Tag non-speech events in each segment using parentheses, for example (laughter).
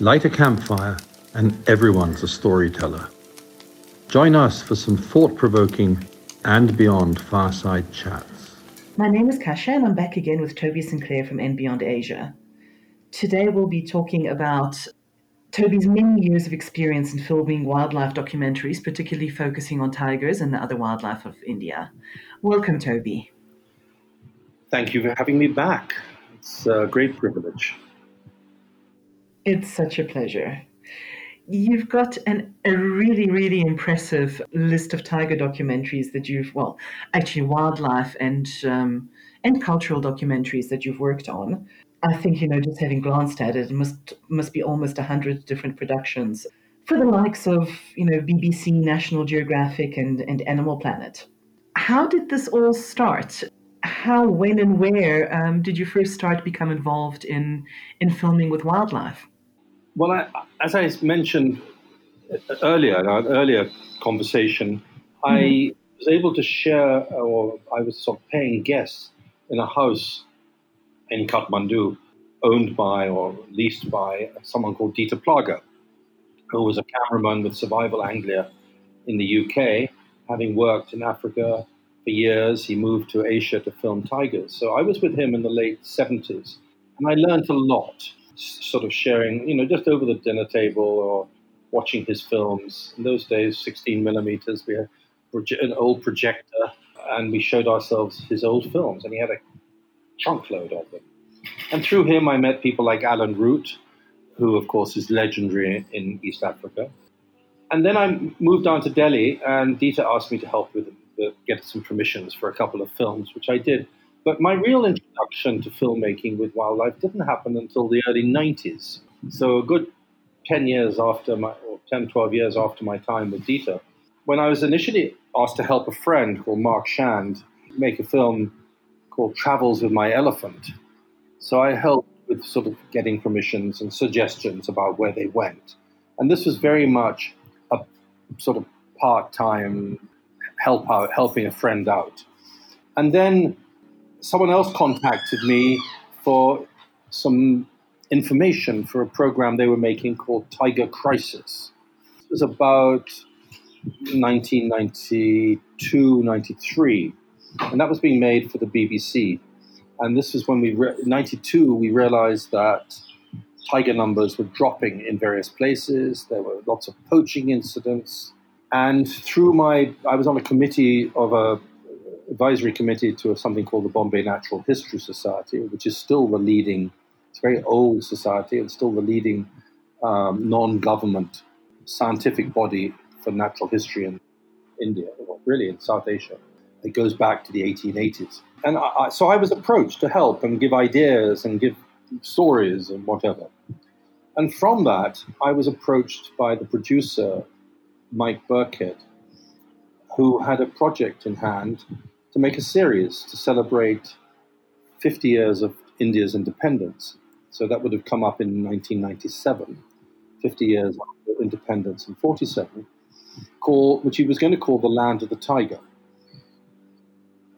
Light a campfire, and everyone's a storyteller. Join us for some thought provoking and beyond fireside chats. My name is Kasia, and I'm back again with Toby Sinclair from And Beyond Asia. Today, we'll be talking about Toby's many years of experience in filming wildlife documentaries, particularly focusing on tigers and the other wildlife of India. Welcome, Toby. Thank you for having me back. It's a great privilege. It's such a pleasure. You've got an, a really, really impressive list of tiger documentaries that you've, well, actually wildlife and um, and cultural documentaries that you've worked on. I think you know, just having glanced at it, it must must be almost hundred different productions for the likes of you know BBC, National Geographic, and and Animal Planet. How did this all start? How, when, and where um, did you first start to become involved in in filming with wildlife? Well, I, as I mentioned earlier in our earlier conversation, mm-hmm. I was able to share, or I was sort of paying guests in a house in Kathmandu, owned by or leased by someone called Dieter Plage, who was a cameraman with Survival Anglia in the UK, having worked in Africa for years. He moved to Asia to film tigers. So I was with him in the late 70s, and I learned a lot sort of sharing, you know, just over the dinner table or watching his films. In those days, 16 millimeters, we had an old projector and we showed ourselves his old films, and he had a trunk load of them. And through him, I met people like Alan Root, who, of course, is legendary in East Africa. And then I moved on to Delhi, and Dieter asked me to help with uh, get some permissions for a couple of films, which I did. But my real introduction to filmmaking with wildlife didn't happen until the early 90s. So a good 10 years after my, or 10, 12 years after my time with Dieter, when I was initially asked to help a friend called Mark Shand make a film called Travels with My Elephant. So I helped with sort of getting permissions and suggestions about where they went. And this was very much a sort of part-time help out, helping a friend out. And then someone else contacted me for some information for a program they were making called Tiger Crisis. It was about 1992, 93, and that was being made for the BBC. And this was when we, re- 92, we realized that tiger numbers were dropping in various places. There were lots of poaching incidents. And through my, I was on a committee of a advisory committee to something called the Bombay Natural History Society, which is still the leading, it's a very old society and still the leading um, non government scientific body for natural history in India, or really in South Asia. It goes back to the 1880s. And I, I, so I was approached to help and give ideas and give stories and whatever. And from that, I was approached by the producer, Mike Birkhead, who had a project in hand to make a series to celebrate 50 years of India's independence. So that would have come up in 1997, 50 years after independence in 47, call, which he was going to call The Land of the Tiger.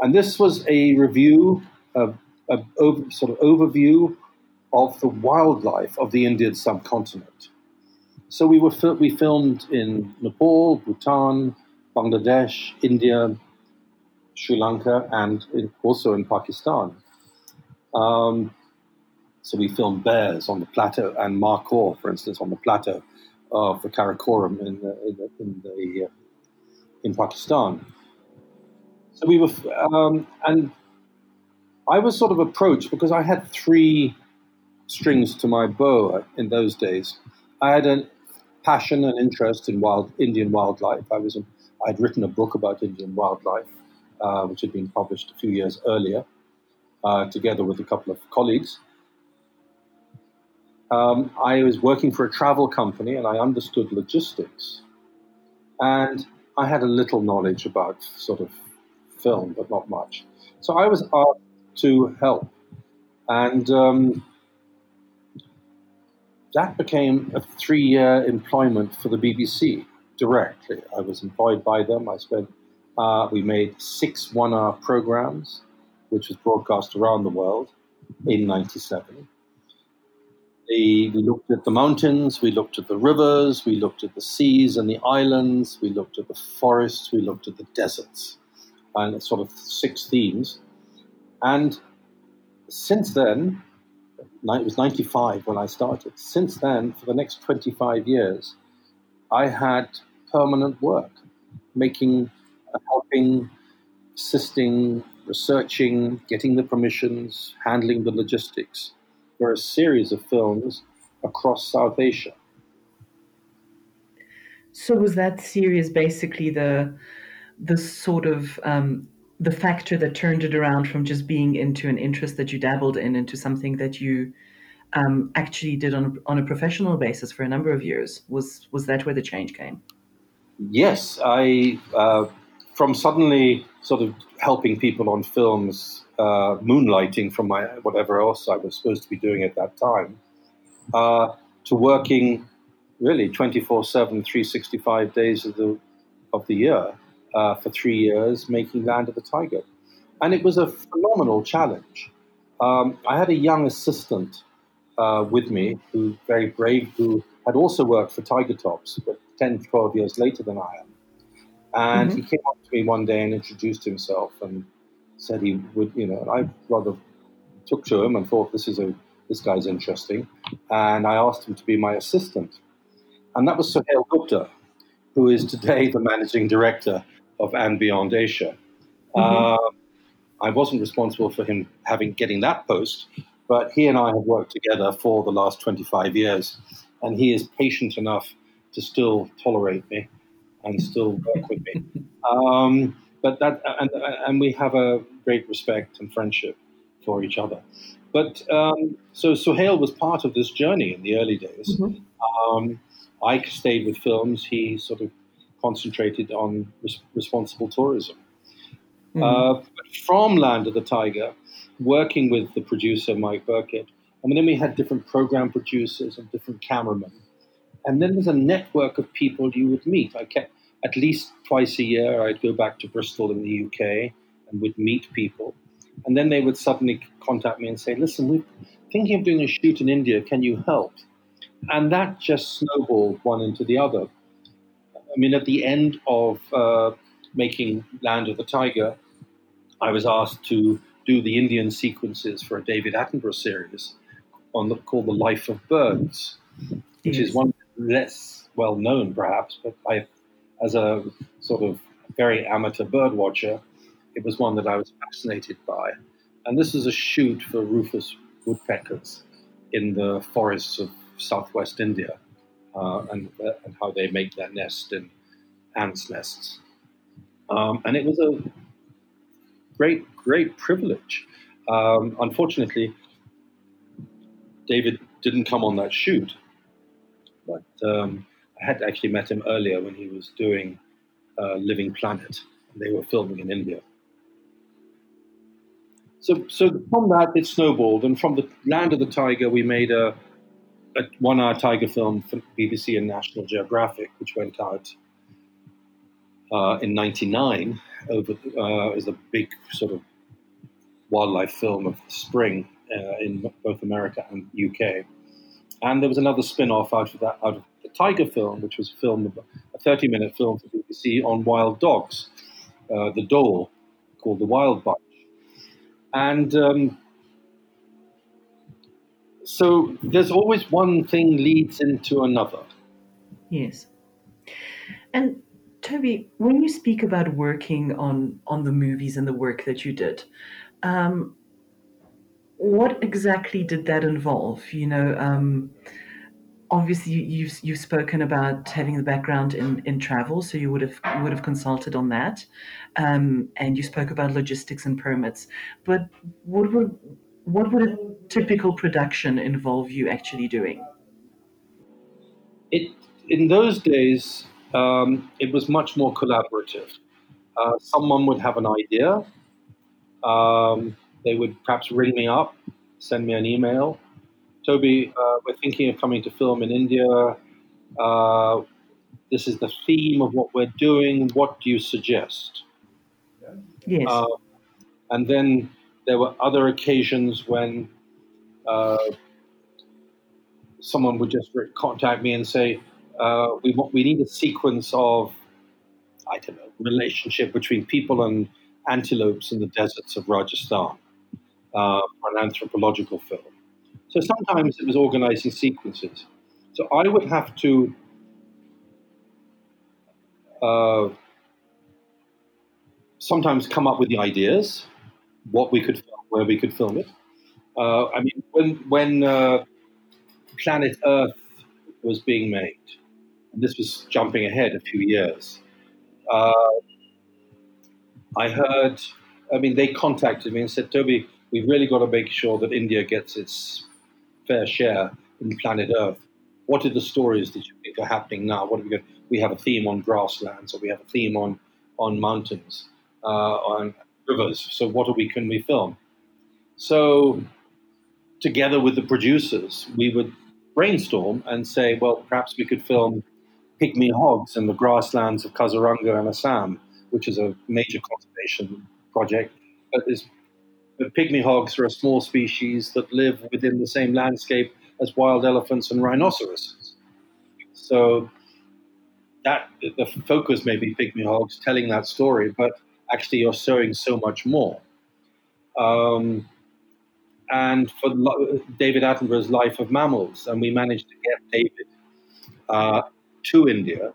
And this was a review, a, a over, sort of overview of the wildlife of the Indian subcontinent. So we were we filmed in Nepal, Bhutan, Bangladesh, India, Sri Lanka, and in, also in Pakistan. Um, so we filmed bears on the plateau and markhor, for instance, on the plateau of the Karakoram in the, in, the, in, the, uh, in Pakistan. So we were, um, and I was sort of approached because I had three strings to my bow in those days. I had a passion and interest in wild Indian wildlife. I was, I'd written a book about Indian wildlife uh, which had been published a few years earlier, uh, together with a couple of colleagues. Um, I was working for a travel company and I understood logistics. And I had a little knowledge about sort of film, but not much. So I was asked to help. And um, that became a three year employment for the BBC directly. I was employed by them. I spent uh, we made six one hour programs, which was broadcast around the world in 97. the, we looked at the mountains, we looked at the rivers, we looked at the seas and the islands, we looked at the forests, we looked at the deserts, and sort of six themes. And since then, it was 95 when I started. Since then, for the next 25 years, I had permanent work, making, helping, assisting, researching, getting the permissions, handling the logistics for a series of films across South Asia. So was that series basically the the sort of um, the factor that turned it around from just being into an interest that you dabbled in into something that you um, actually did on on a professional basis for a number of years? Was was that where the change came? Yes, I uh, from suddenly sort of helping people on films, uh, moonlighting from my whatever else I was supposed to be doing at that time, uh, to working really 24/7, 365 days of the of the year uh, for three years, making Land of the Tiger, and it was a phenomenal challenge. Um, I had a young assistant uh, with me who very brave, who had also worked for Tiger Tops, but 10, 12 years later than I am. And mm-hmm. he came up to me one day and introduced himself and said he would, you know, I rather took to him and thought this is a this guy's interesting, and I asked him to be my assistant, and that was Sohail Gupta, who is today the managing director of And Beyond Asia. Mm-hmm. Uh, I wasn't responsible for him having getting that post, but he and I have worked together for the last 25 years, and he is patient enough to still tolerate me and still work with me. Um, but that and, and we have a great respect and friendship for each other. But um, so Sohail was part of this journey in the early days. Mm-hmm. Um, I stayed with films. He sort of concentrated on res- responsible tourism. Mm-hmm. Uh, from Land of the Tiger, working with the producer Mike Birkhead, and then we had different program producers and different cameramen. And then there's a network of people you would meet. I kept at least twice a year, I'd go back to Bristol in the UK and would meet people. And then they would suddenly contact me and say, listen, we're thinking of doing a shoot in India. Can you help? And that just snowballed one into the other. I mean, at the end of uh, making Land of the Tiger, I was asked to do the Indian sequences for a David Attenborough series on the, called The Life of Birds, which yes. is one less well known, perhaps, but I as a sort of very amateur bird watcher, it was one that I was fascinated by. And this is a shoot for rufous woodpeckers in the forests of southwest India uh, and, uh, and, how they make their nest in ants' nests. Um, and it was a great, great privilege. Um, unfortunately, David didn't come on that shoot, but um, I had actually met him earlier when he was doing uh, Living Planet. They were filming in India. So, so from that, it snowballed. And from the Land of the Tiger, we made a, a one hour tiger film for BBC and National Geographic, which went out uh, in 99 over uh, as a big sort of wildlife film of the spring uh, in both America and UK. And there was another spin off out of that, out of Tiger film, which was a film, a 30 minute film for BBC on wild dogs, uh, the dhole, called The Wild Bunch. And um, so there's always one thing leads into another. Yes. And Toby, when you speak about working on on the movies and the work that you did, um, what exactly did that involve? You know, um, obviously you've you've spoken about having the background in, in travel, so you would have would have consulted on that, um, and you spoke about logistics and permits. But what would what would a typical production involve you actually doing? It in those days um, it was much more collaborative. Uh, someone would have an idea. Um, they would perhaps ring me up, send me an email, Toby, uh, we're thinking of coming to film in India. Uh, this is the theme of what we're doing. What do you suggest? Yes. Uh, and then there were other occasions when uh, someone would just contact me and say, uh, we, want, we need a sequence of, I don't know, relationship between people and antelopes in the deserts of Rajasthan uh, for an anthropological film. So sometimes it was organizing sequences. So I would have to uh, sometimes come up with the ideas, what we could film, where we could film it. Uh, I mean, when when uh, Planet Earth was being made, and this was jumping ahead a few years, uh, I heard. I mean, they contacted me and said, "Toby, we've really got to make sure that India gets its fair share in Planet Earth. What are the stories that you think are happening now? What are we got? We have a theme on grasslands, or we have a theme on on mountains, uh, on rivers. So what are we can we film? So together with the producers, we would brainstorm and say, well, perhaps we could film pygmy hogs in the grasslands of Kaziranga and Assam, which is a major conservation project. But is but pygmy hogs are a small species that live within the same landscape as wild elephants and rhinoceroses. So that the focus may be pygmy hogs telling that story, but actually you're showing so much more. Um, and for David Attenborough's Life of Mammals, and we managed to get David uh, to India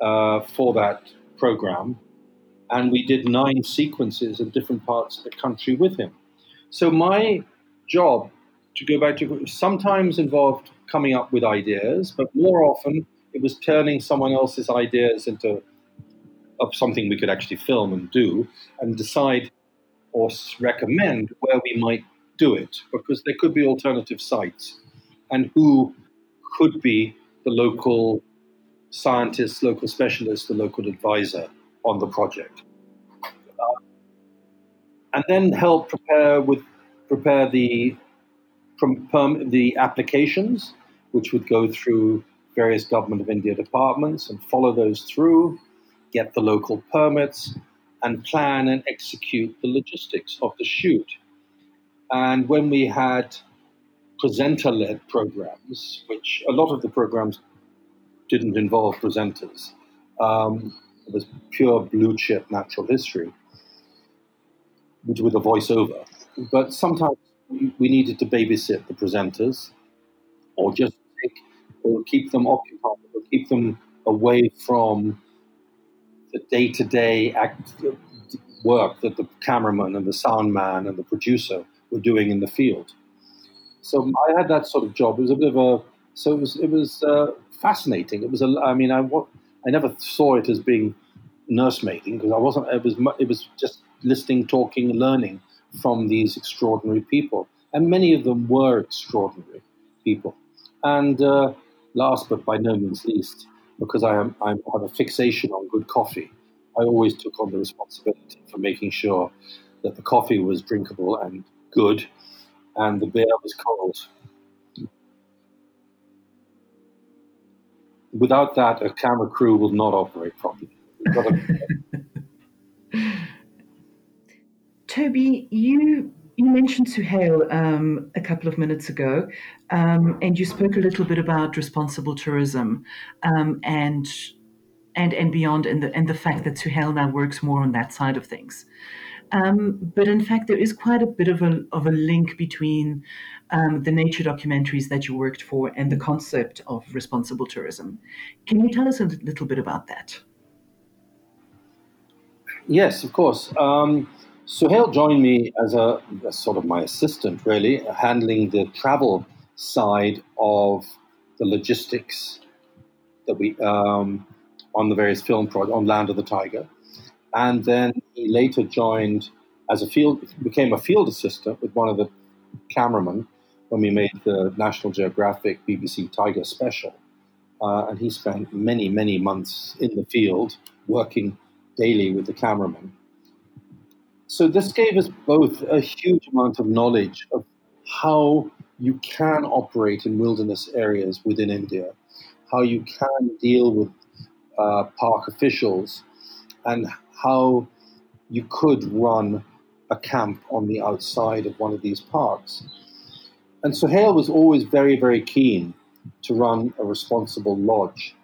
uh, for that program and we did nine sequences in different parts of the country with him. So my job, to go back to, sometimes involved coming up with ideas, but more often it was turning someone else's ideas into of something we could actually film and do, and decide or recommend where we might do it, because there could be alternative sites, and who could be the local scientist, local specialist, the local advisor on the project, uh, and then help prepare with prepare the perm, the applications, which would go through various government of India departments and follow those through, get the local permits, and plan and execute the logistics of the shoot. And when we had presenter-led programs, which a lot of the programs didn't involve presenters. Um, it was pure blue chip natural history with, a voiceover. But sometimes we needed to babysit the presenters or just take, or keep them occupied or keep them away from the day to day work that the cameraman and the sound man and the producer were doing in the field. So I had that sort of job. It was a bit of a so it was it was uh, fascinating. It was a I mean I I never saw it as being nursemaiding because I wasn't. It was it was just listening, talking, learning from these extraordinary people, and many of them were extraordinary people. And uh, last but by no means least, because I, am, I have a fixation on good coffee, I always took on the responsibility for making sure that the coffee was drinkable and good, and the beer was cold. Without that, a camera crew will not operate properly. (laughs) Toby, you you mentioned Suhail um, a couple of minutes ago, um, and you spoke a little bit about responsible tourism um, and and and beyond, and the and the fact that Suhail now works more on that side of things. Um, but in fact, there is quite a bit of a of a link between um, the nature documentaries that you worked for and the concept of responsible tourism. Can you tell us a little bit about that? Yes, of course. Um, Suhail joined me as a sort of my assistant, really, handling the travel side of the logistics that we um, on the various film projects on Land of the Tiger, and then he later joined as a field became a field assistant with one of the cameramen when we made the National Geographic BBC Tiger special, uh, and he spent many many months in the field working daily with the cameraman so this gave us both a huge amount of knowledge of how you can operate in wilderness areas within India, how you can deal with uh, park officials, and how you could run a camp on the outside of one of these parks. And Suhail was always very, very keen to run a responsible lodge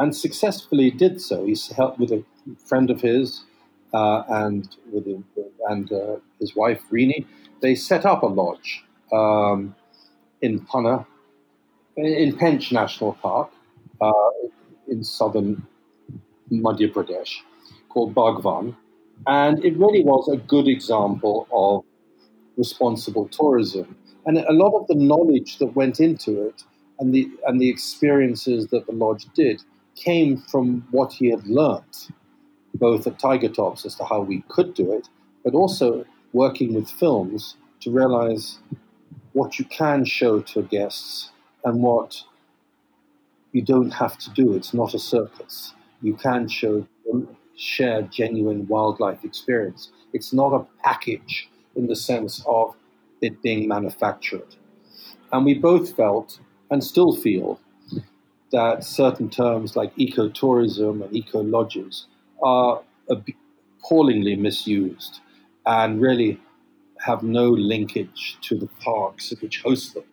and successfully did so. He helped with a friend of his uh, and with a, and uh, his wife Rini. They set up a lodge um, in Panna, in Pench National Park, uh, in southern Madhya Pradesh, called Baghvan, and it really was a good example of responsible tourism. And a lot of the knowledge that went into it and the and the experiences that the lodge did came from what he had learnt, both at Tiger Tops as to how we could do it, but also working with films to realize what you can show to guests and what you don't have to do. It's not a circus. You can show share genuine wildlife experience. It's not a package in the sense of it being manufactured. And we both felt and still feel that certain terms like ecotourism and eco lodges are appallingly misused and really have no linkage to the parks which host them.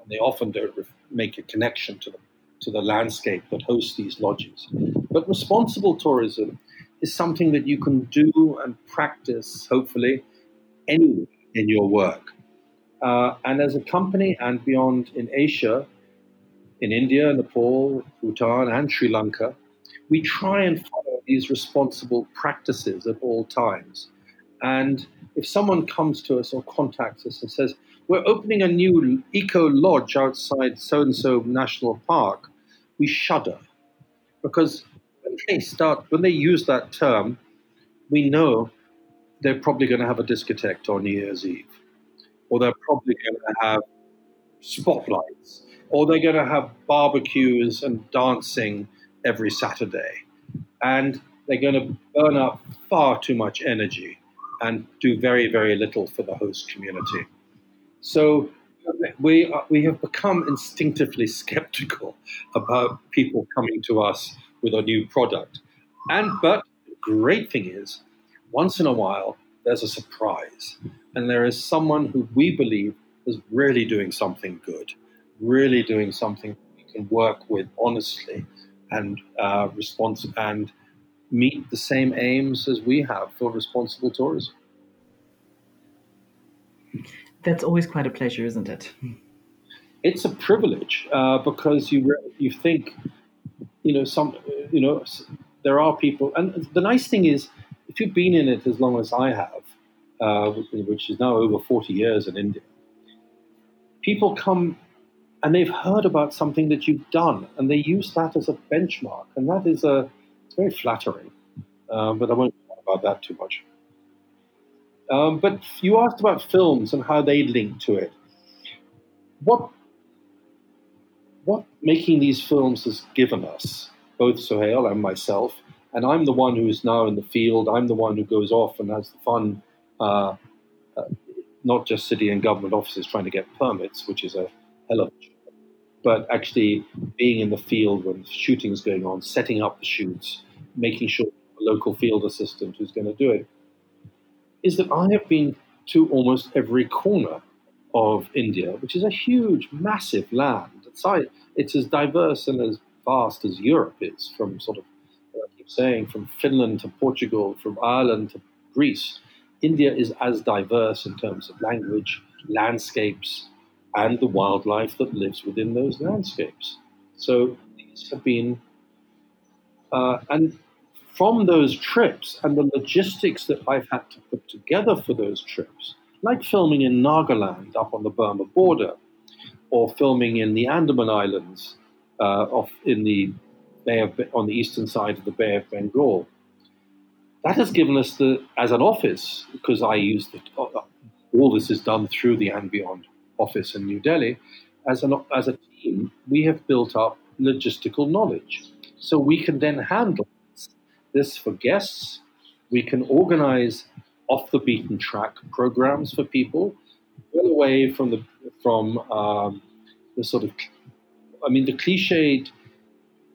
And they often don't make a connection to the, to the landscape that hosts these lodges. But responsible tourism is something that you can do and practice, hopefully, anywhere in your work. Uh, and as a company and beyond in Asia, in India, Nepal, Bhutan, and Sri Lanka, we try and follow these responsible practices at all times. And if someone comes to us or contacts us and says, We're opening a new eco lodge outside so and so national park, we shudder because when they start, when they use that term, we know they're probably going to have a discotheque on New Year's Eve, or they're probably going to have spotlights, or they're going to have barbecues and dancing every Saturday. And they're going to burn up far too much energy and do very, very little for the host community. So we, are, we have become instinctively skeptical about people coming to us with a new product. And but the great thing is, once in a while, there's a surprise, and there is someone who we believe is really doing something good, really doing something we can work with honestly and uh, response and meet the same aims as we have for responsible tourism. That's always quite a pleasure, isn't it? It's a privilege uh, because you re- you think you know, some, you know, there are people, and the nice thing is, if you've been in it as long as I have, uh, which is now over 40 years in India, people come and they've heard about something that you've done, and they use that as a benchmark, and that is a, it's very flattering. Um, but I won't talk about that too much. Um, but you asked about films and how they link to it. What what making these films has given us, both Sohail and myself, and I'm the one who's now in the field. I'm the one who goes off and has the fun, uh, uh, not just city and government offices trying to get permits, which is a hell of a job, but actually being in the field when shooting is going on, setting up the shoots, making sure the local field assistant who's going to do it. Is that I have been to almost every corner of India, which is a huge, massive land side, it's as diverse and as vast as Europe is, from sort of, saying, from Finland to Portugal, from Ireland to Greece. India is as diverse in terms of language, landscapes, and the wildlife that lives within those landscapes. So these have been, uh, and from those trips and the logistics that I've had to put together for those trips, like filming in Nagaland up on the Burma border, or filming in the Andaman Islands, uh, off in the Bay of on the eastern side of the Bay of Bengal. That has given us the as an office because I use the uh, all this is done through the and beyond office in New Delhi. As an as a team, we have built up logistical knowledge, so we can then handle this for guests. We can organize off the beaten track programs for people well away from the from um, the sort of, I mean, the cliched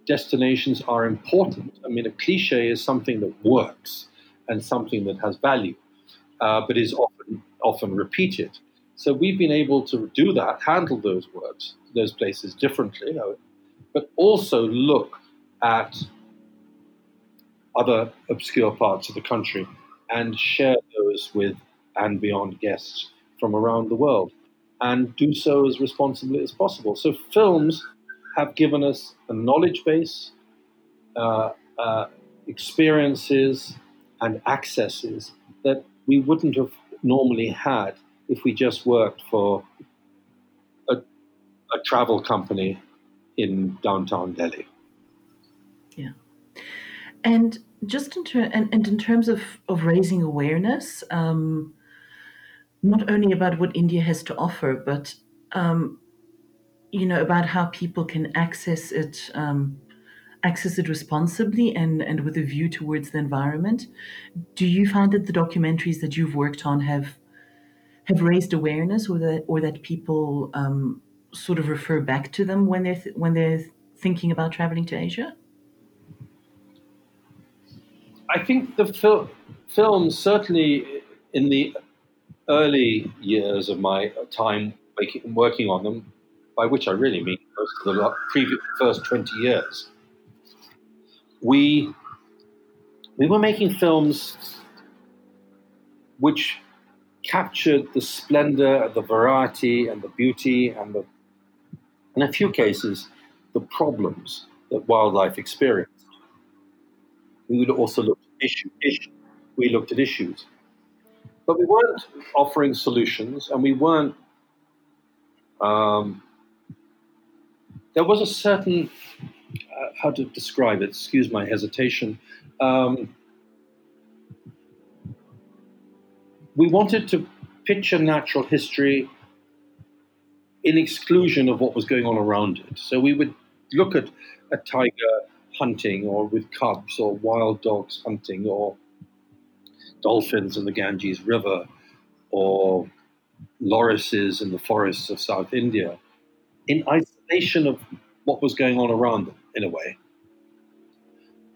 destinations are important. I mean, a cliche is something that works and something that has value, uh, but is often often repeated. So we've been able to do that, handle those words, those places differently, but also look at other obscure parts of the country and share those with and beyond guests from around the world and do so as responsibly as possible. So, films have given us a knowledge base, uh, uh, experiences, and accesses that we wouldn't have normally had if we just worked for a, a travel company in downtown Delhi. Yeah. And just in, ter- and, and in terms of, of raising awareness, um, not only about what India has to offer, but um, you know about how people can access it, um, access it responsibly and and with a view towards the environment. Do you find that the documentaries that you've worked on have have raised awareness, or that or that people um, sort of refer back to them when they're th- when they're thinking about traveling to Asia? I think the fil- film certainly in the early years of my time working on them, by which I really mean the previous first 20 years, we, we were making films which captured the splendor, the variety, and the beauty, and the, in a few cases, the problems that wildlife experienced. We would also look at issue, issue. We looked at issues. But we weren't offering solutions, and we weren't. Um, there was a certain, uh, how to describe it, excuse my hesitation. Um, we wanted to picture natural history in exclusion of what was going on around it. So we would look at a tiger hunting or with cubs or wild dogs hunting or dolphins in the Ganges River or lorises in the forests of South India in isolation of what was going on around them, in a way.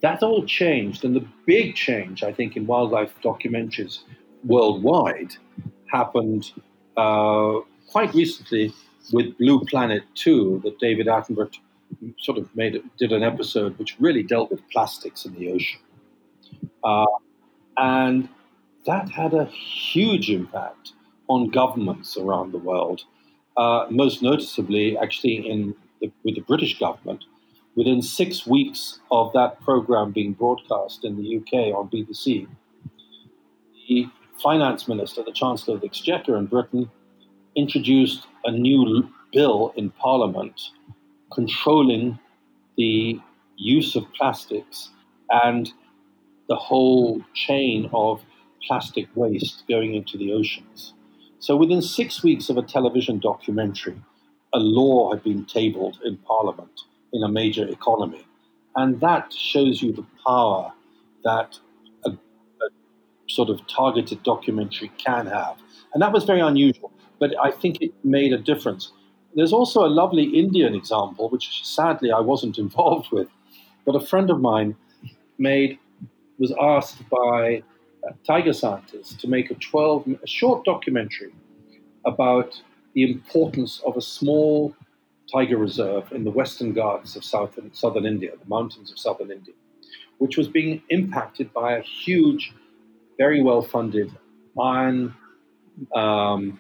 That all changed, and the big change, I think, in wildlife documentaries worldwide happened uh, quite recently with Blue Planet 2 that David Attenborough sort of made did an episode which really dealt with plastics in the ocean. Uh, and that had a huge impact on governments around the world, uh, most noticeably, actually, in the, with the British government. Within six weeks of that program being broadcast in the UK on BBC, the finance minister, the Chancellor of the Exchequer in Britain, introduced a new bill in Parliament controlling the use of plastics and the whole chain of plastic waste going into the oceans. So within six weeks of a television documentary, a law had been tabled in Parliament in a major economy. And that shows you the power that a, a sort of targeted documentary can have. And that was very unusual, but I think it made a difference. There's also a lovely Indian example, which sadly I wasn't (laughs) involved with, but a friend of mine made was asked by tiger scientists to make a 12 a short documentary about the importance of a small tiger reserve in the western Ghats of southern, southern India, the mountains of southern India, which was being impacted by a huge, very well funded iron um,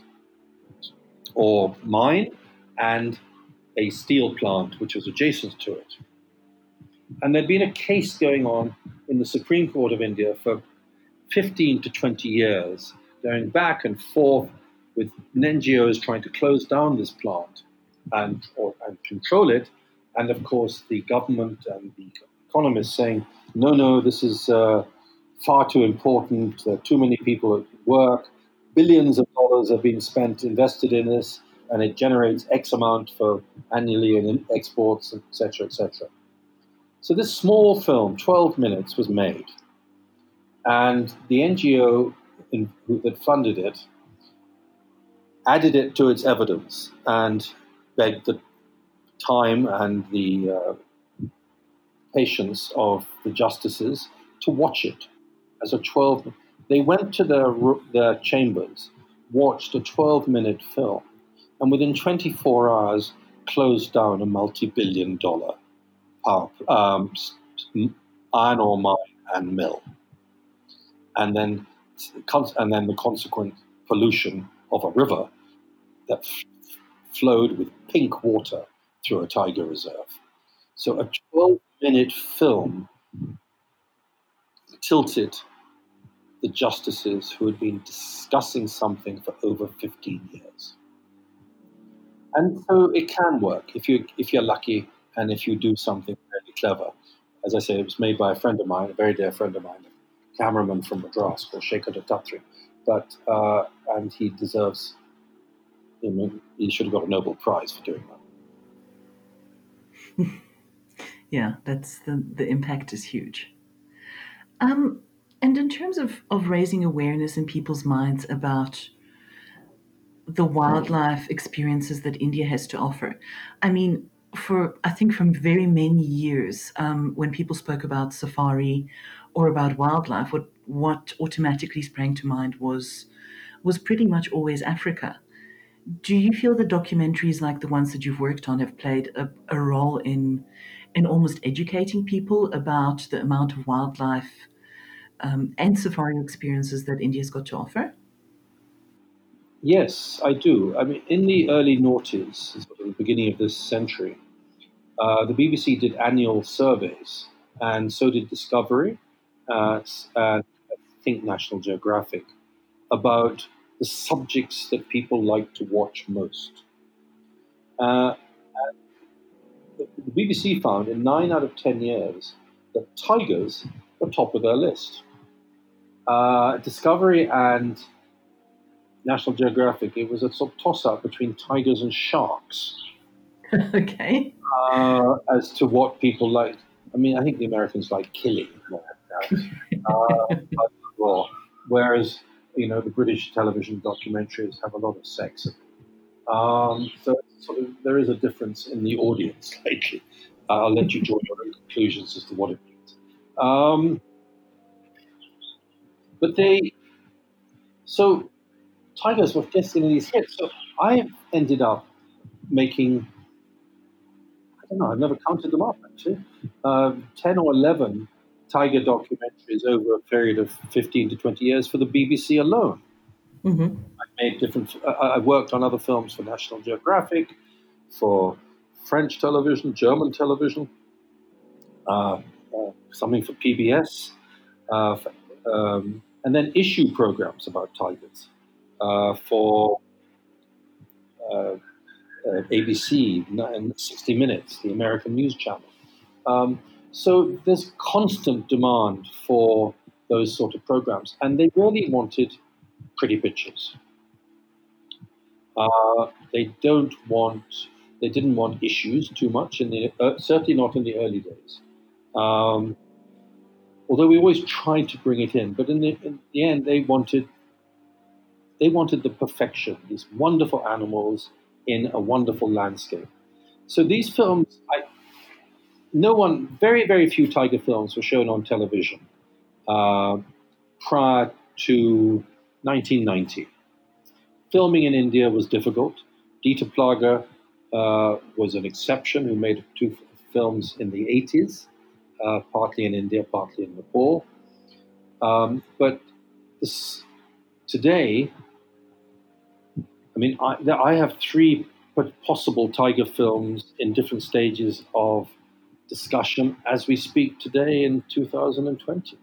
or mine and a steel plant which was adjacent to it. And there'd been a case going on in the Supreme Court of India for 15 to 20 years, going back and forth with NGOs trying to close down this plant and, or, and control it, and of course the government and the economists saying, no, no, this is uh, far too important, there are too many people at work, billions of dollars have been spent, invested in this, and it generates X amount for annually in exports, etc., etc. So this small film, 12 minutes, was made and the NGO in, that funded it added it to its evidence and begged the time and the uh, patience of the justices to watch it as a 12. They went to their, their chambers, watched a 12 minute film and within 24 hours closed down a multi billion dollar power, um, iron ore mine and mill. And then, and then the consequent pollution of a river that f- flowed with pink water through a tiger reserve. So a 12 minute film tilted the justices who had been discussing something for over 15 years. And so it can work if you if you're lucky and if you do something really clever. As I say, it was made by a friend of mine, a very dear friend of mine, cameraman from Madras called Shekhar Dattatri. But uh, and he deserves. I mean, he should have got a Nobel Prize for doing that. (laughs) yeah, that's the the impact is huge. Um, and in terms of, of raising awareness in people's minds about the wildlife experiences that India has to offer, I mean, for I think from very many years, um, when people spoke about safari or about wildlife, what what automatically sprang to mind was was pretty much always Africa. Do you feel that documentaries like the ones that you've worked on have played a, a role in in almost educating people about the amount of wildlife um, and safari experiences that India's got to offer? Yes, I do. I mean, in the early noughties, sort of the beginning of this century, uh, the BBC did annual surveys, and so did Discovery, uh, and I think National Geographic, about the subjects that people like to watch most. Uh, the BBC found in nine out of ten years that tigers were top of their list. Uh, Discovery and National Geographic, it was a sort of toss up between tigers and sharks. (laughs) okay. Uh, as to what people like. I mean, I think the Americans like killing uh, well, whereas, you know, the British television documentaries have a lot of sex. Um, so sort of, there is a difference in the audience (laughs) lately. Uh, I'll let you draw your own conclusions as to what it means. Um, but they, so Tigers were getting these hits. So I ended up making, I don't know, I've never counted them up actually, uh, 10 or 11 tiger documentaries over a period of 15 to 20 years for the BBC alone. Mm-hmm. I made different, I worked on other films for National Geographic, for French television, German television, uh, uh, something for PBS, uh, for, um, and then issue programs about tigers uh, for uh, uh ABC and 60 Minutes, the American news channel. Um, so there's constant demand for those sort of programs, and they really wanted pretty pictures. Uh, they don't want, they didn't want issues too much in the, uh, certainly not in the early days. Um, although we always tried to bring it in. But in the, in the end, they wanted they wanted the perfection, these wonderful animals in a wonderful landscape. So these films, I, no one, very very few tiger films were shown on television uh, prior to 1990. Filming in India was difficult. Dieter Plage uh, was an exception who made two films in the 80s uh, partly in India, partly in Nepal. Um, but this, today, I mean, I, I have three possible tiger films in different stages of discussion as we speak today in 2020.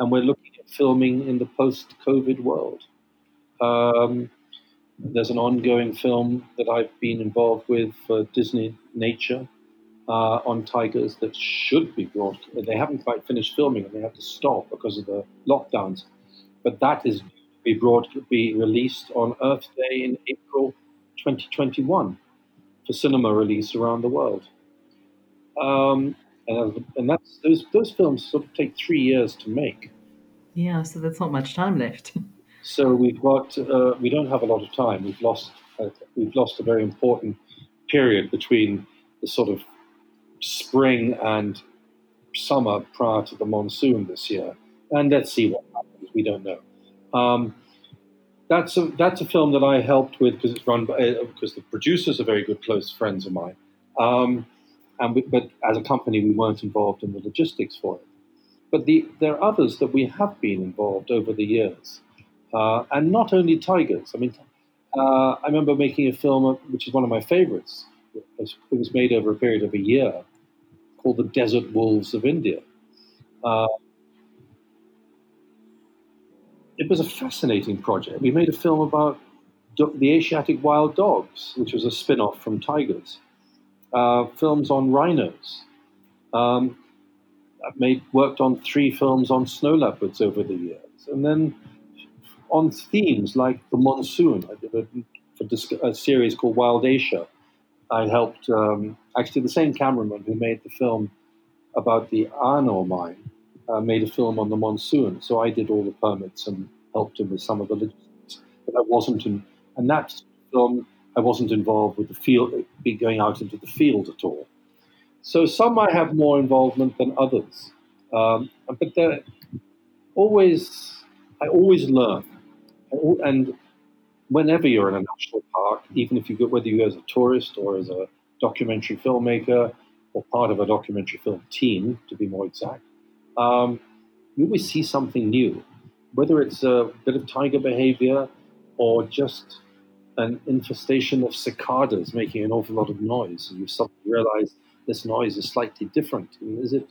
And we're looking at filming in the post COVID world. Um, there's an ongoing film that I've been involved with for Disney Nature uh, on tigers that should be brought. They haven't quite finished filming and they have to stop because of the lockdowns. But that is be brought be released on Earth Day in April 2021 for cinema release around the world. Um, and, and that's those those films sort of take three years to make. Yeah, so that's not much time left. (laughs) so we've got uh, we don't have a lot of time. We've lost uh, we've lost a very important period between the sort of spring and summer prior to the monsoon this year. And let's see what happens. We don't know. Um, that's a that's a film that I helped with because it's run by because the producers are very good close friends of mine. Um, and we, but as a company, we weren't involved in the logistics for it. But the, there are others that we have been involved over the years, uh, and not only tigers. I mean, uh, I remember making a film which is one of my favorites. It was, made over a period of a year, called The Desert Wolves of India. Uh, it was a fascinating project. We made a film about the Asiatic wild dogs, which was a spin off from tigers uh, films on rhinos. Um, I've made worked on three films on snow leopards over the years, and then on themes like the monsoon. I did a, a series called Wild Asia. I helped um, actually the same cameraman who made the film about the ore mine uh, made a film on the monsoon. So I did all the permits and helped him with some of the logistics. But I wasn't in, and that film I wasn't involved with the field, be going out into the field at all. So some I have more involvement than others, um, but always I always learn, and whenever you're in a national park, even if you go whether you go as a tourist or as a documentary filmmaker or part of a documentary film team, to be more exact, um, you always see something new, whether it's a bit of tiger behavior or just an infestation of cicadas making an awful lot of noise, and you suddenly realize this noise is slightly different. Is it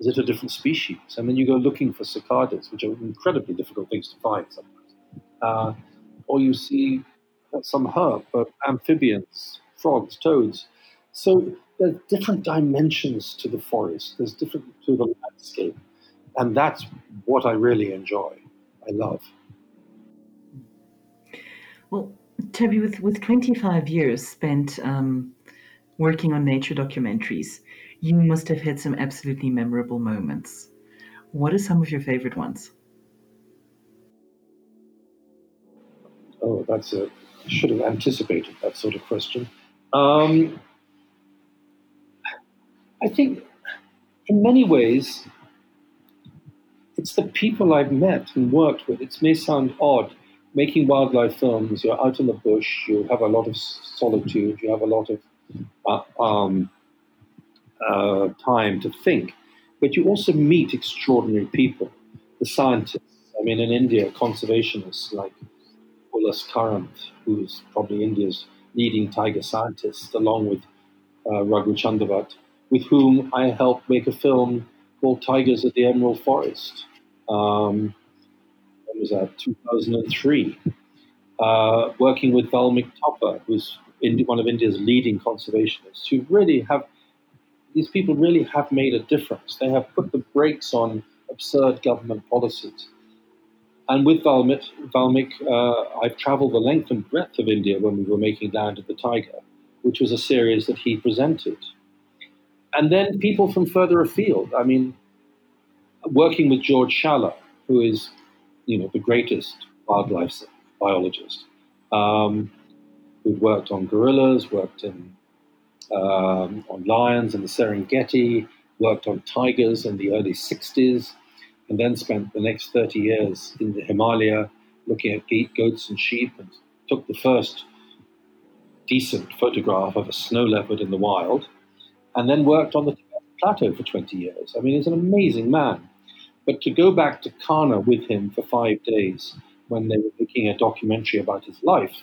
is it a different species? And then you go looking for cicadas, which are incredibly difficult things to find sometimes. Uh, or you see some herb, but amphibians, frogs, toads. So there's different dimensions to the forest. There's different to the landscape, and that's what I really enjoy. I love. Well, Toby, with, with 25 years spent um, working on nature documentaries, you must have had some absolutely memorable moments. What are some of your favorite ones? Oh, that's a I should have anticipated that sort of question. Um, I think, in many ways, it's the people I've met and worked with. It may sound odd, making wildlife films, you're out in the bush, you have a lot of solitude, you have a lot of uh, um, uh, time to think, but you also meet extraordinary people, the scientists. I mean, in India, conservationists like Ullas Karanth, who's probably India's leading tiger scientist, along with uh, Raghu Chundawat, with whom I helped make a film called Tigers at the Emerald Forest. Um, was that, 2003, uh, working with Valmik Thapar, who's one of India's leading conservationists, who really have, these people really have made a difference. They have put the brakes on absurd government policies. And with Valmik, Valmik uh, I've traveled the length and breadth of India when we were making Land of the Tiger, which was a series that he presented. And then people from further afield. I mean, working with George Schaller, who is you know, the greatest wildlife biologist um, who'd worked on gorillas, worked in, um, on lions in the Serengeti, worked on tigers in the early 60s, and then spent the next 30 years in the Himalaya looking at goats and sheep and took the first decent photograph of a snow leopard in the wild, and then worked on the plateau for 20 years. I mean, he's an amazing man. But to go back to Kanha with him for five days when they were making a documentary about his life,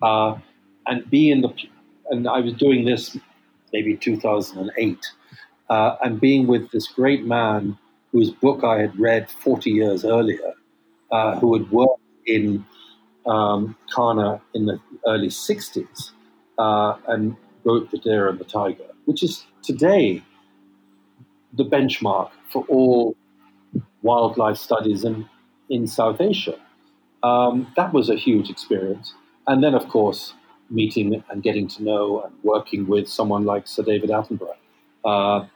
uh, and be in the, and I was doing this maybe 2008, uh, and being with this great man whose book I had read 40 years earlier, uh, who had worked in um, Kanha in the early 60s uh, and wrote The Deer and the Tiger, which is today the benchmark for all wildlife studies in, in South Asia. Um, that was a huge experience. And then, of course, meeting and getting to know and working with someone like Sir David Attenborough, uh,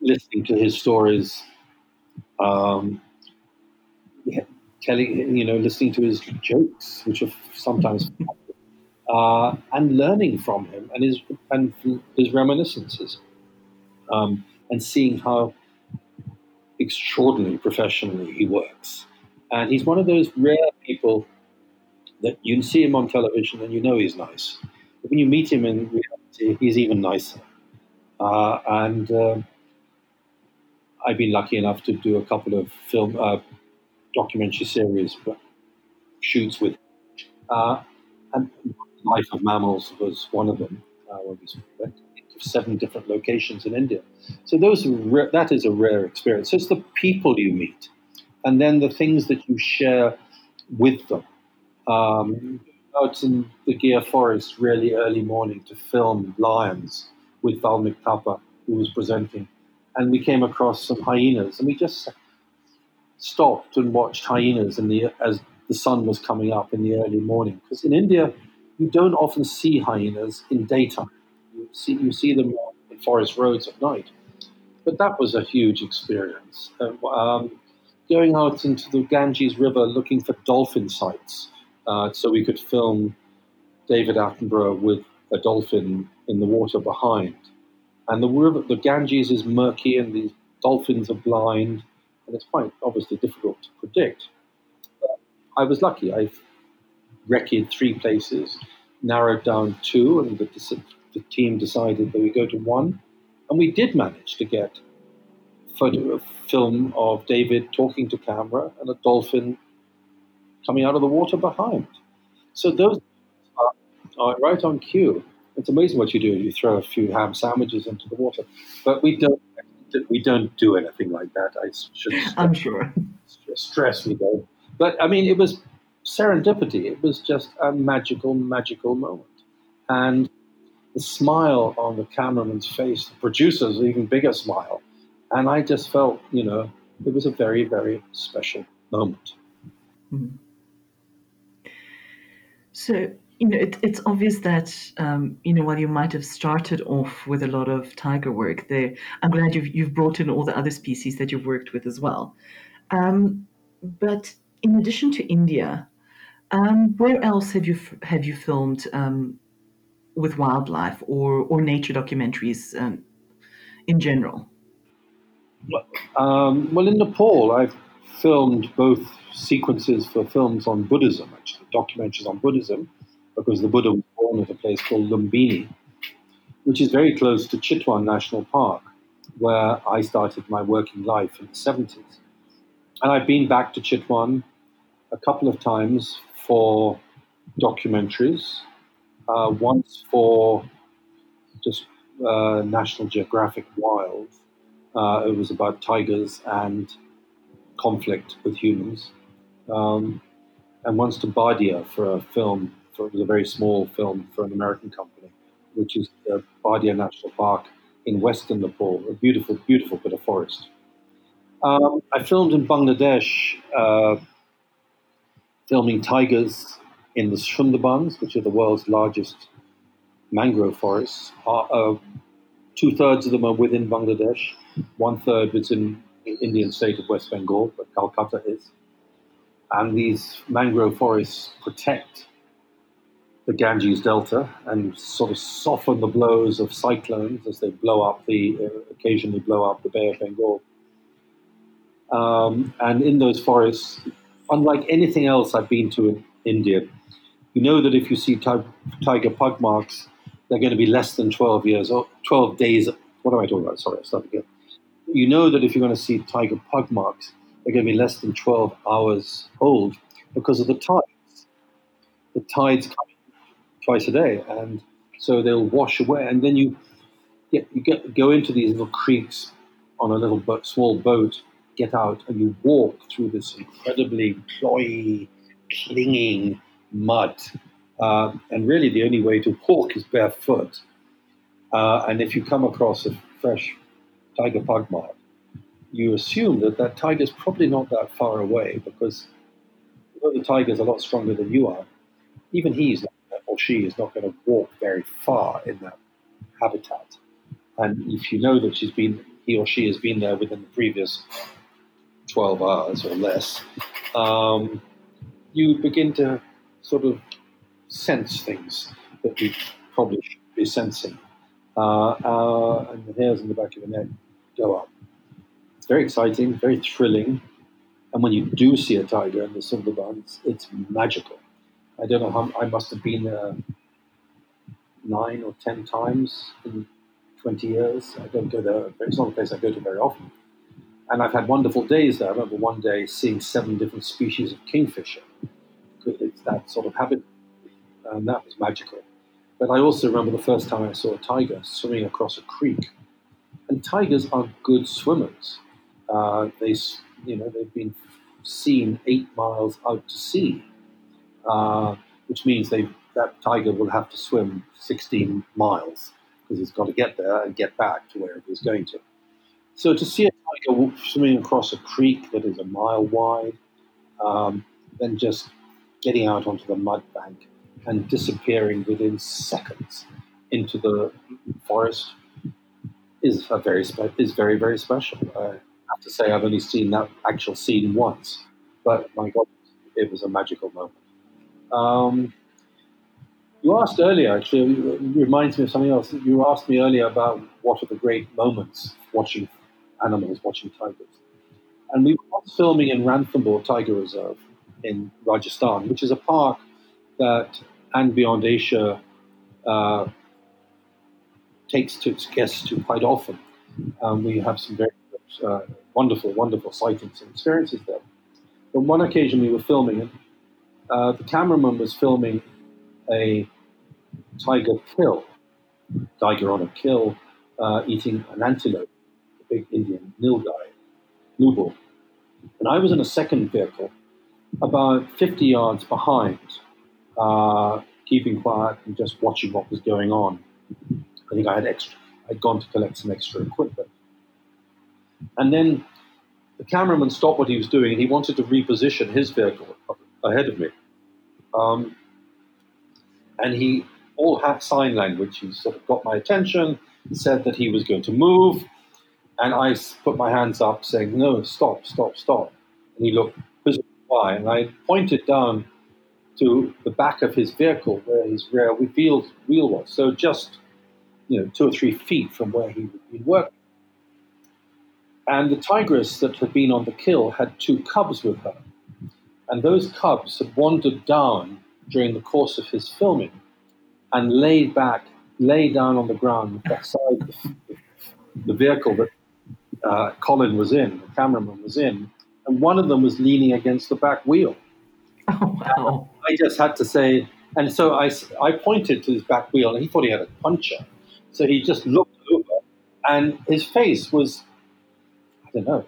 listening to his stories, um, telling, you know, listening to his jokes, which are sometimes, (laughs) uh, and learning from him and his and his reminiscences, um, and seeing how extraordinarily professionally he works. And he's one of those rare people that you see him on television and you know he's nice. But when you meet him in reality, he's even nicer. Uh, and uh, I've been lucky enough to do a couple of film uh, documentary series shoots with, uh, and Life of Mammals was one of them. Uh, when we to seven different locations in India, so those that is a rare experience. So it's the people you meet, and then the things that you share with them. Um, out in the Gir forest really early morning to film lions with Valmik Thapar, who was presenting. And we came across some hyenas, and we just stopped and watched hyenas in the, as the sun was coming up in the early morning. Because in India, you don't often see hyenas in daytime. See, you see them in forest roads at night. But that was a huge experience. Uh, um, going out into the Ganges River looking for dolphin sites uh, so we could film David Attenborough with a dolphin in the water behind. And the river, the Ganges is murky, and these dolphins are blind, and it's quite obviously difficult to predict. I was lucky. I recce'd three places, narrowed down two, and the, the team decided that we go to one, and we did manage to get photo, a film of David talking to camera and a dolphin coming out of the water behind. So those are, are right on cue. It's amazing what you do. You throw a few ham sandwiches into the water, but we don't. We don't do anything like that. I should. I'm sure. Stress we don't. But I mean, it was serendipity. It was just a magical, magical moment, and the smile on the cameraman's face, the producer's even bigger smile, and I just felt, you know, it was a very, very special moment. Mm-hmm. So, you know, it, it's obvious that, um, you know, while you might have started off with a lot of tiger work there, I'm glad you've, you've brought in all the other species that you've worked with as well. Um, but in addition to India, um, where else have you have you filmed um, with wildlife or, or nature documentaries um, in general? Um, well, in Nepal, I've filmed both sequences for films on Buddhism, actually, documentaries on Buddhism, because the Buddha was born at a place called Lumbini, which is very close to Chitwan National Park, where I started my working life in the 70s. And I've been back to Chitwan a couple of times for documentaries, uh, once for just uh, National Geographic Wild. Uh, it was about tigers and conflict with humans. Um, and once to Bardia for a film, for, it was a very small film for an American company, which is the Bardia National Park in western Nepal, a beautiful, beautiful bit of forest. Um, I filmed in Bangladesh, uh, filming tigers in the Sundarbans, which are the world's largest mangrove forests. Uh, uh, two thirds of them are within Bangladesh, one third is in the Indian state of West Bengal, where Calcutta is. And these mangrove forests protect the Ganges Delta and sort of soften the blows of cyclones as they blow up the, uh, occasionally blow up the Bay of Bengal. Um, and in those forests, unlike anything else I've been to India, you know that if you see tiger pug marks, they're going to be less than 12 years or 12 days. What am I talking about? Sorry, I'll start again you know that if you're going to see tiger pug marks, they're going to be less than 12 hours old because of the tides. The tides come twice a day, and so they'll wash away. And then you get, you get go into these little creeks on a little boat, small boat, get out, and you walk through this incredibly cloyy, clinging mud. Uh, and really, the only way to walk is barefoot. Uh, and if you come across a fresh tiger pug mark, you assume that that tiger is probably not that far away because although the tiger is a lot stronger than you are, even he's not, or she is not going to walk very far in that habitat. And if you know that she's been, he or she has been there within the previous 12 hours or less, um, you begin to sort of sense things that we probably should be sensing. Uh, uh, and the hairs in the back of the neck go up. It's very exciting, very thrilling. And when you do see a tiger in the Sundarbans, it's magical. I don't know how I must have been there nine or ten times in 20 years. I don't go there, it's not a place I go to very often. And I've had wonderful days there. I remember one day seeing seven different species of kingfisher. It's that sort of habit, and that was magical. But I also remember the first time I saw a tiger swimming across a creek. And tigers are good swimmers. Uh, they, you know, they've been seen eight miles out to sea, uh, which means they that tiger will have to swim 16 miles because he's got to get there and get back to wherever he's going to. So to see a tiger swimming across a creek that is a mile wide, um, then just getting out onto the mud bank and disappearing within seconds into the forest is a very spe- is very very special. I have to say I've only seen that actual scene once, but my God, it was a magical moment. Um, you asked earlier, actually, it reminds me of something else. You asked me earlier about what are the great moments watching animals, watching tigers. And we were filming in Ranthambore Tiger Reserve in Rajasthan, which is a park that and Beyond Asia uh, takes to its guests to quite often. Um, we have some very uh, wonderful, wonderful sightings and experiences there. On one occasion, we were filming, and uh, the cameraman was filming a tiger kill, tiger on a kill, uh, eating an antelope, big Indian nilgai, blue And I was in a second vehicle, about 50 yards behind, uh, keeping quiet and just watching what was going on. I think I had extra, I'd gone to collect some extra equipment. And then the cameraman stopped what he was doing and he wanted to reposition his vehicle ahead of me. Um, and he all had sign language. He sort of got my attention, said that he was going to move, and I put my hands up saying, no, stop, stop, stop. And he looked why, and I pointed down to the back of his vehicle where his rear wheel, wheel was. So just, you know, two or three feet from where he had been working. And the tigress that had been on the kill had two cubs with her. And those cubs had wandered down during the course of his filming and laid back, lay down on the ground beside the, the vehicle that uh, Colin was in, the cameraman was in, and one of them was leaning against the back wheel. (laughs) Oh, wow. I just had to say, and so I, I pointed to his back wheel, and he thought he had a puncher. So he just looked over, and his face was, I don't know,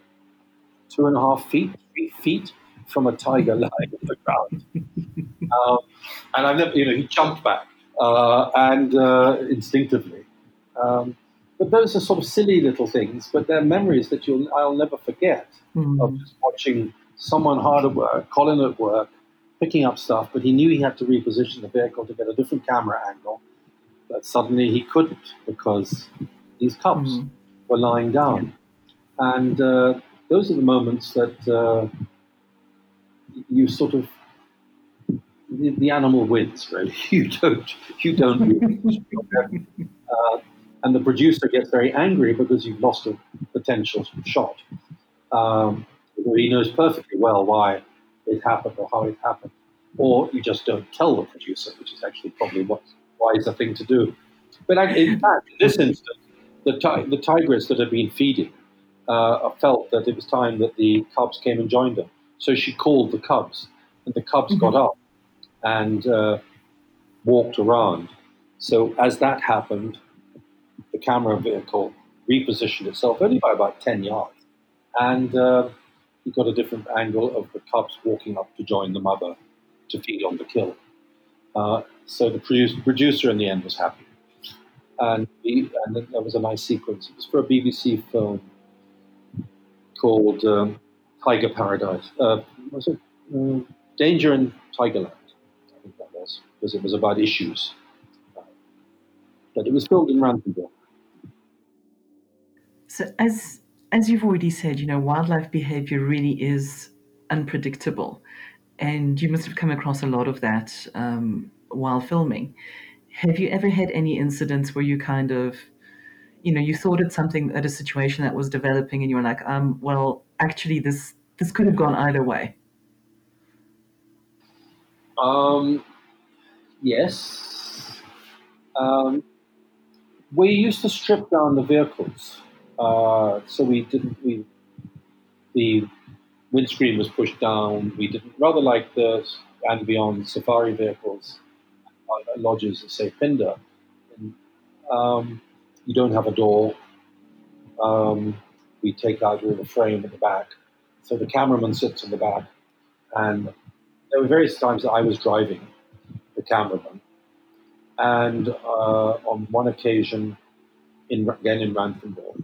two and a half feet, three feet from a tiger (laughs) lying on the ground. (laughs) um, and I've never, you know, he jumped back uh, and uh, instinctively. Um, but those are sort of silly little things, but they're memories that you'll, I'll never forget mm. of just watching someone hard at work, Colin at work, picking up stuff, but he knew he had to reposition the vehicle to get a different camera angle. But suddenly he couldn't because these cubs mm. were lying down. Yeah. And uh, those are the moments that uh, you sort of the, the, animal wins. Really, (laughs) you don't you don't. (laughs) uh, and the producer gets very angry because you've lost a potential shot. Um, he knows perfectly well why it happened or how it happened, or you just don't tell the producer, which is actually probably what wiser thing to do. But in fact, in this instance, the, the tigress that had been feeding uh, felt that it was time that the cubs came and joined her. So she called the cubs, and the cubs mm-hmm. got up and uh, walked around. So as that happened, camera vehicle repositioned itself only by about 10 yards. And uh, you got a different angle of the cubs walking up to join the mother to feed on the kill. Uh, so the produce, producer in the end was happy. And, he, and there was a nice sequence. It was for a BBC film called um, Tiger Paradise. Uh, was it uh, Danger in Tigerland? I think that was because it was about issues. but it was filmed in Ranthambore. So as as you've already said, you know, wildlife behavior really is unpredictable, and you must have come across a lot of that um, while filming. Have you ever had any incidents where you kind of, you know, you thought it's something at a situation that was developing, and you were like, um, well, actually, this this could have gone either way. Um, Yes. Um, we used to strip down the vehicles, uh, so we didn't. We the windscreen was pushed down. We didn't rather like the and beyond safari vehicles, uh, lodges at say Phinda. And, um, you don't have a door. Um, we take out all the frame at the back, so the cameraman sits in the back, and there were various times that I was driving the cameraman, and uh, on one occasion, in again in Ranthambore,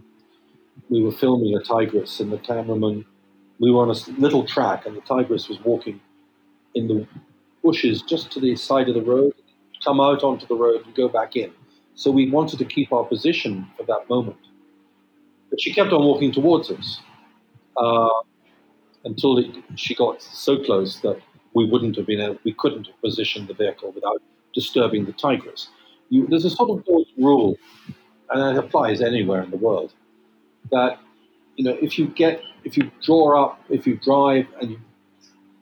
we were filming a tigress, and the cameraman, we were on a little track, and the tigress was walking in the bushes just to the side of the road, come out onto the road and go back in. So we wanted to keep our position for that moment. But she kept on walking towards us uh, until it, she got so close that we wouldn't have been able, we couldn't have positioned the vehicle without disturbing the tigress. You, there's a sort of rule, and it applies anywhere in the world, that you know if you get if you draw up, if you drive and you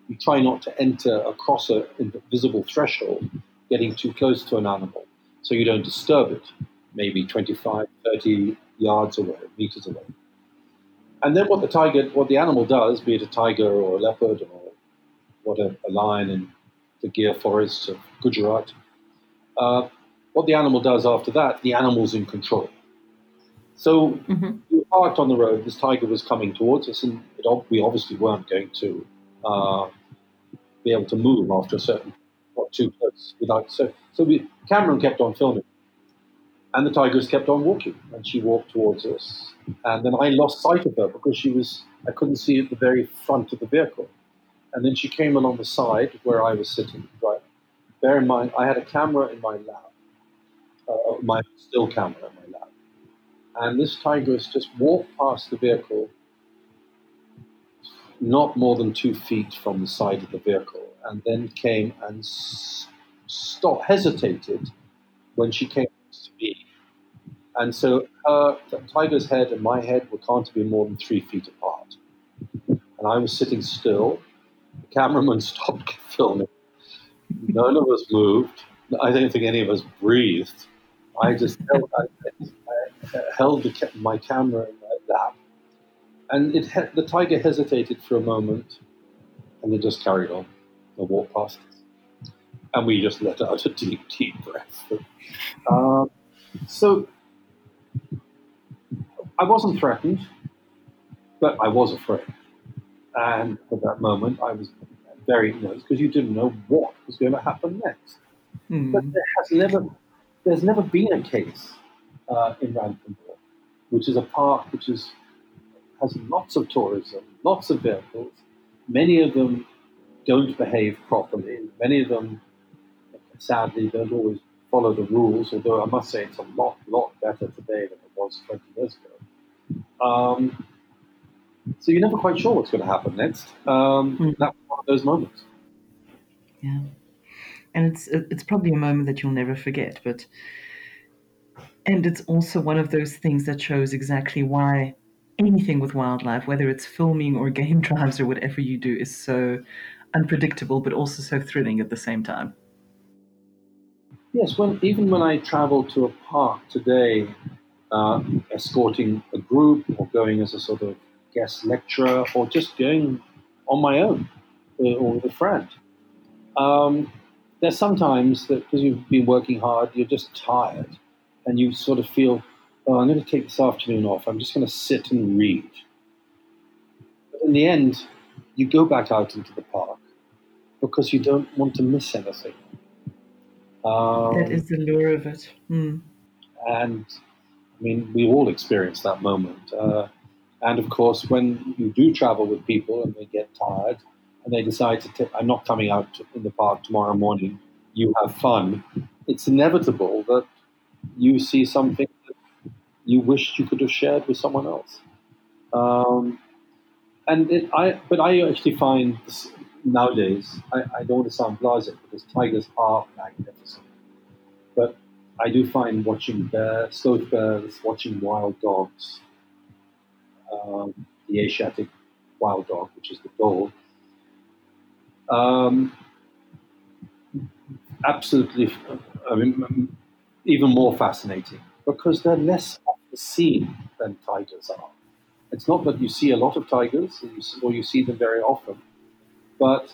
you try not to enter across a invisible threshold, getting too close to an animal, so you don't disturb it, maybe 25, 30 yards away, meters away. And then what the tiger, what the animal does, be it a tiger or a leopard or what a, a lion in the Gir forests of Gujarat, uh, what the animal does after that, the animal's in control. So mm-hmm. we parked on the road. This tiger was coming towards us, and it, we obviously weren't going to uh, be able to move after a certain, not too close without. So, so we, Cameron kept on filming, and the tigress kept on walking, and she walked towards us, and then I lost sight of her because she was, I couldn't see at the very front of the vehicle, and then she came along the side where I was sitting. Right, bear in mind, I had a camera in my lap, uh, my still camera in my lap, and this tigress just walked past the vehicle not more than two feet from the side of the vehicle, and then came and stopped, hesitated when she came to me. And so her, tiger's head and my head were can't be more than three feet apart. And I was sitting still. The cameraman (laughs) stopped filming. None of us moved. I don't think any of us breathed. I just held the, my camera in my lap and it the tiger hesitated for a moment and then just carried on and walked past us. And we just let out a deep, deep breath. Um, so I wasn't threatened, but I was afraid. And at that moment, I was very nervous because you didn't know what was going to happen next. Mm. But there has never, there's never been a case uh, in Ranthambore, which is a park which is has lots of tourism, lots of vehicles. Many of them don't behave properly. Many of them, sadly, don't always follow the rules, although I must say it's a lot, lot better today than it was 20 years ago. Um, so you're never quite sure what's going to happen next. Um, mm. That's one of those moments. Yeah. And it's it's probably a moment that you'll never forget, but and it's also one of those things that shows exactly why anything with wildlife, whether it's filming or (laughs) game drives or whatever you do, is so unpredictable, but also so thrilling at the same time. Yes, when even when I travel to a park today, uh, escorting a group or going as a sort of guest lecturer or just going on my own uh, or with a friend, um, there's sometimes that because you've been working hard, you're just tired and you sort of feel oh, I'm going to take this afternoon off. I'm just going to sit and read. But in the end, you go back out into the park because you don't want to miss anything. Um, that is the lure of it. Mm. And I mean, we all experience that moment. Uh, and of course, when you do travel with people and they get tired and they decide to, t- I'm not coming out in the park tomorrow morning, you have fun, it's inevitable that you see something you wished you could have shared with someone else. Um, and it, I, but I actually find this, nowadays, I, I, don't want to sound blasé because tigers are magnificent. But I do find watching bear, sloth bears, watching wild dogs, um, the Asiatic wild dog, which is the dog, um, absolutely, I mean, even more fascinating because they're less off the scene than tigers are. It's not that you see a lot of tigers or you see them very often, but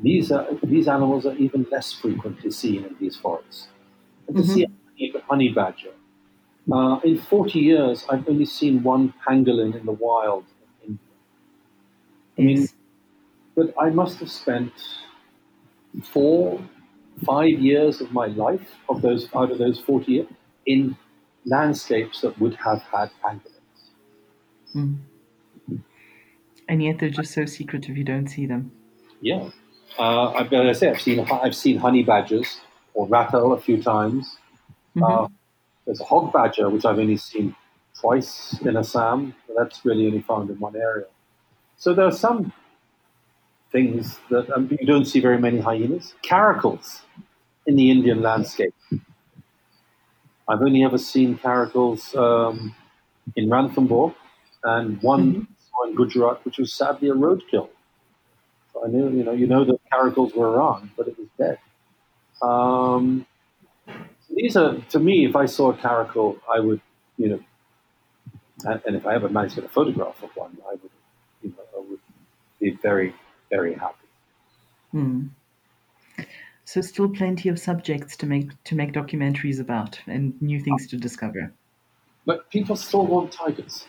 these are, these animals are even less frequently seen in these forests. And to mm-hmm. see a honey badger, uh, in 40 years, I've only seen one pangolin in the wild in India. I mean, but I must have spent four, five years of my life of those out of those 40 years in landscapes that would have had pangolins. Mm. And yet they're just so secretive you don't see them. Yeah. Uh, I, I say I've seen I've seen honey badgers or ratel a few times. Mm-hmm. Uh, there's a hog badger which I've only seen twice in Assam. That's really only found in one area. So there are some things that um, you don't see very many hyenas. Caracals in the Indian landscape. I've only ever seen caracals um, in Ranthambore and one mm-hmm. in Gujarat, which was sadly a roadkill. I knew, you know, you know that caracals were around, but it was dead. Um, these are, to me, if I saw a caracal, I would, you know, and, and, if I ever managed to get a photograph of one, I would, you know, I would be very, very happy. Hmm. So still plenty of subjects to make to make documentaries about and new things to discover. But people still want tigers,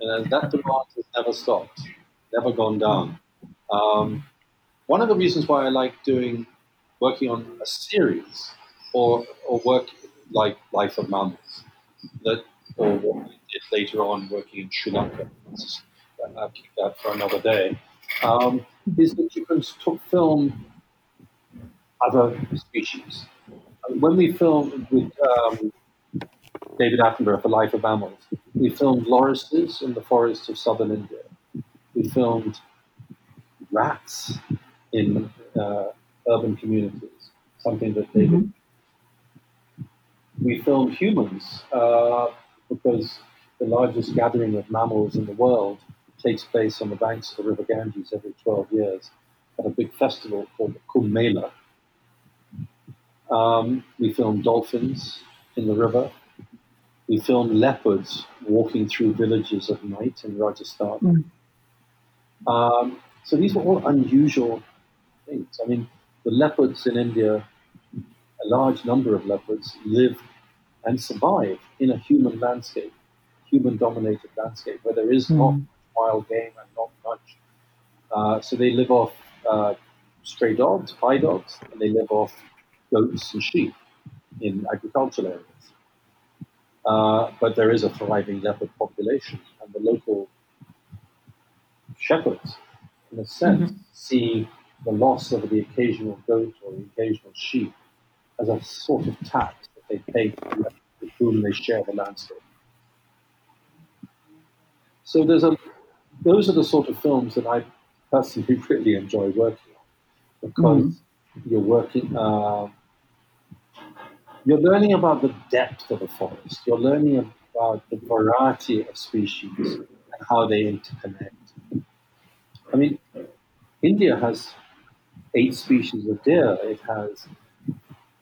and that demand has never stopped, never gone down. Um, one of the reasons why I like doing working on a series or or work like Life of Mammals that or what we did later on working in Sri Lanka. I'll keep that for another day. Um, is that you can film other species. When we filmed with um, David Attenborough for Life of Mammals, we filmed lorises in the forests of southern India. We filmed rats in uh, urban communities, something that they mm-hmm. We filmed humans uh, because the largest gathering of mammals in the world takes place on the banks of the River Ganges every 12 years at a big festival called the Kumbh Mela. Um, we filmed dolphins in the river. We filmed leopards walking through villages at night in Rajasthan. Mm. Um, so these were all unusual things. I mean, the leopards in India, a large number of leopards live and survive in a human landscape, human dominated landscape, where there is mm. not wild game and not much. Uh, so they live off uh, stray dogs, high dogs, and they live off goats and sheep in agricultural areas. Uh, but there is a thriving leopard population, and the local shepherds in a sense, mm-hmm. see the loss of the occasional goat or the occasional sheep as a sort of tax that they pay with whom they share the landscape. So there's a, those are the sort of films that I personally (laughs) really enjoy working on because mm-hmm. you're working, uh, you're learning about the depth of a forest. You're learning about the variety of species and how they interconnect. I mean, India has eight species of deer. It has,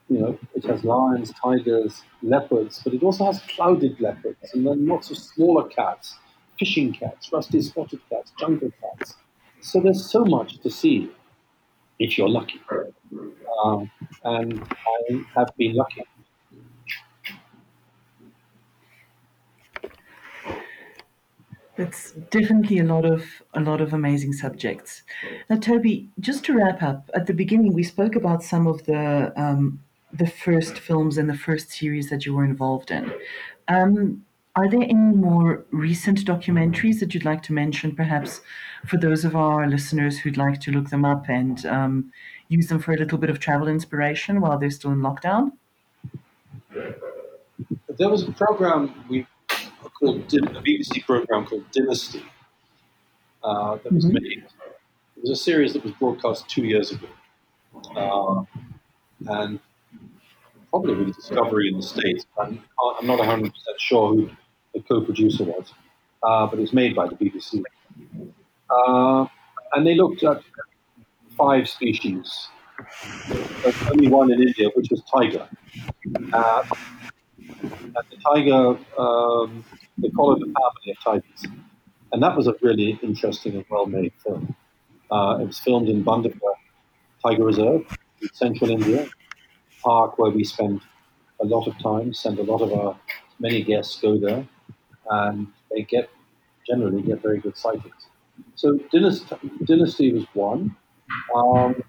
you know, it has lions, tigers, leopards, but it also has clouded leopards and then lots of smaller cats, fishing cats, rusty spotted cats, jungle cats. So there's so much to see if you're lucky. Um, and I have been lucky. It's definitely a lot of a lot of amazing subjects. Now, Toby, just to wrap up, at the beginning we spoke about some of the um, the first films and the first series that you were involved in. Um, are there any more recent documentaries that you'd like to mention, perhaps for those of our listeners who'd like to look them up and um, use them for a little bit of travel inspiration while they're still in lockdown? There was a program we called a BBC program called Dynasty uh, that was mm-hmm. made. It was a series that was broadcast two years ago, uh, and probably with Discovery in the States. I'm, I'm not 100 percent sure who the co-producer was, uh, but it was made by the BBC. Uh, and they looked at five species only one in India, which was Tiger. Uh, and the tiger, um, they followed the family of tigers. And that was a really interesting and well made film. Uh, it was filmed in Bandipur Tiger Reserve in central India, park where we spend a lot of time, send a lot of our many guests go there, and they get generally get very good sightings. So Dynasty, was one. Um,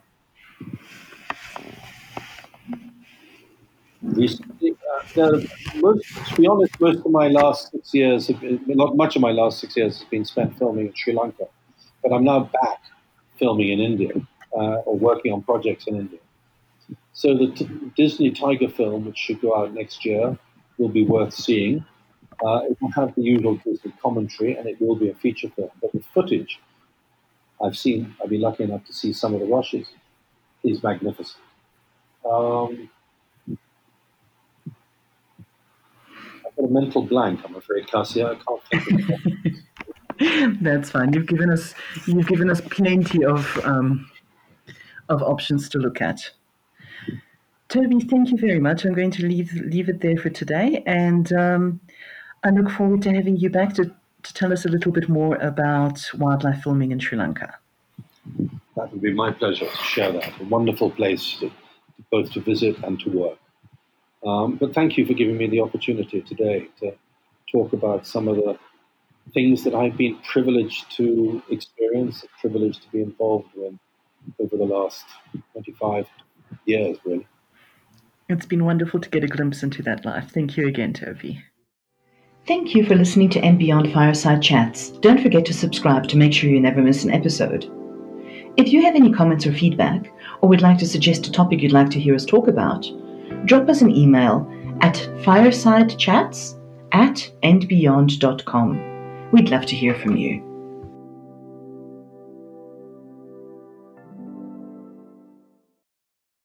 recently, uh, most, to be honest, most of my last six years, not much of my last six years has been spent filming in Sri Lanka, but I'm now back filming in India uh, or working on projects in India. So the t- Disney Tiger film, which should go out next year, will be worth seeing. Uh, it will have the usual Disney commentary, and it will be a feature film. But the footage I've seen, I've been lucky enough to see some of the rushes, is magnificent. Um, I've got a mental blank, I'm afraid, Cassia. I can't think of it. (laughs) That's fine. You've given us you've given us plenty of um, of options to look at. Toby, thank you very much. I'm going to leave leave it there for today, and um, I look forward to having you back to, to tell us a little bit more about wildlife filming in Sri Lanka. That would be my pleasure to share that. A wonderful place to, both to visit and to work. Um, but thank you for giving me the opportunity today to talk about some of the things that I've been privileged to experience, privileged to be involved in over the last 25 years, really. It's been wonderful to get a glimpse into that life. Thank you again, Toby. Thank you for listening to And Beyond Fireside Chats. Don't forget to subscribe to make sure you never miss an episode. If you have any comments or feedback, or would like to suggest a topic you'd like to hear us talk about, drop us an email at firesidechats at andbeyond.com. We'd love to hear from you.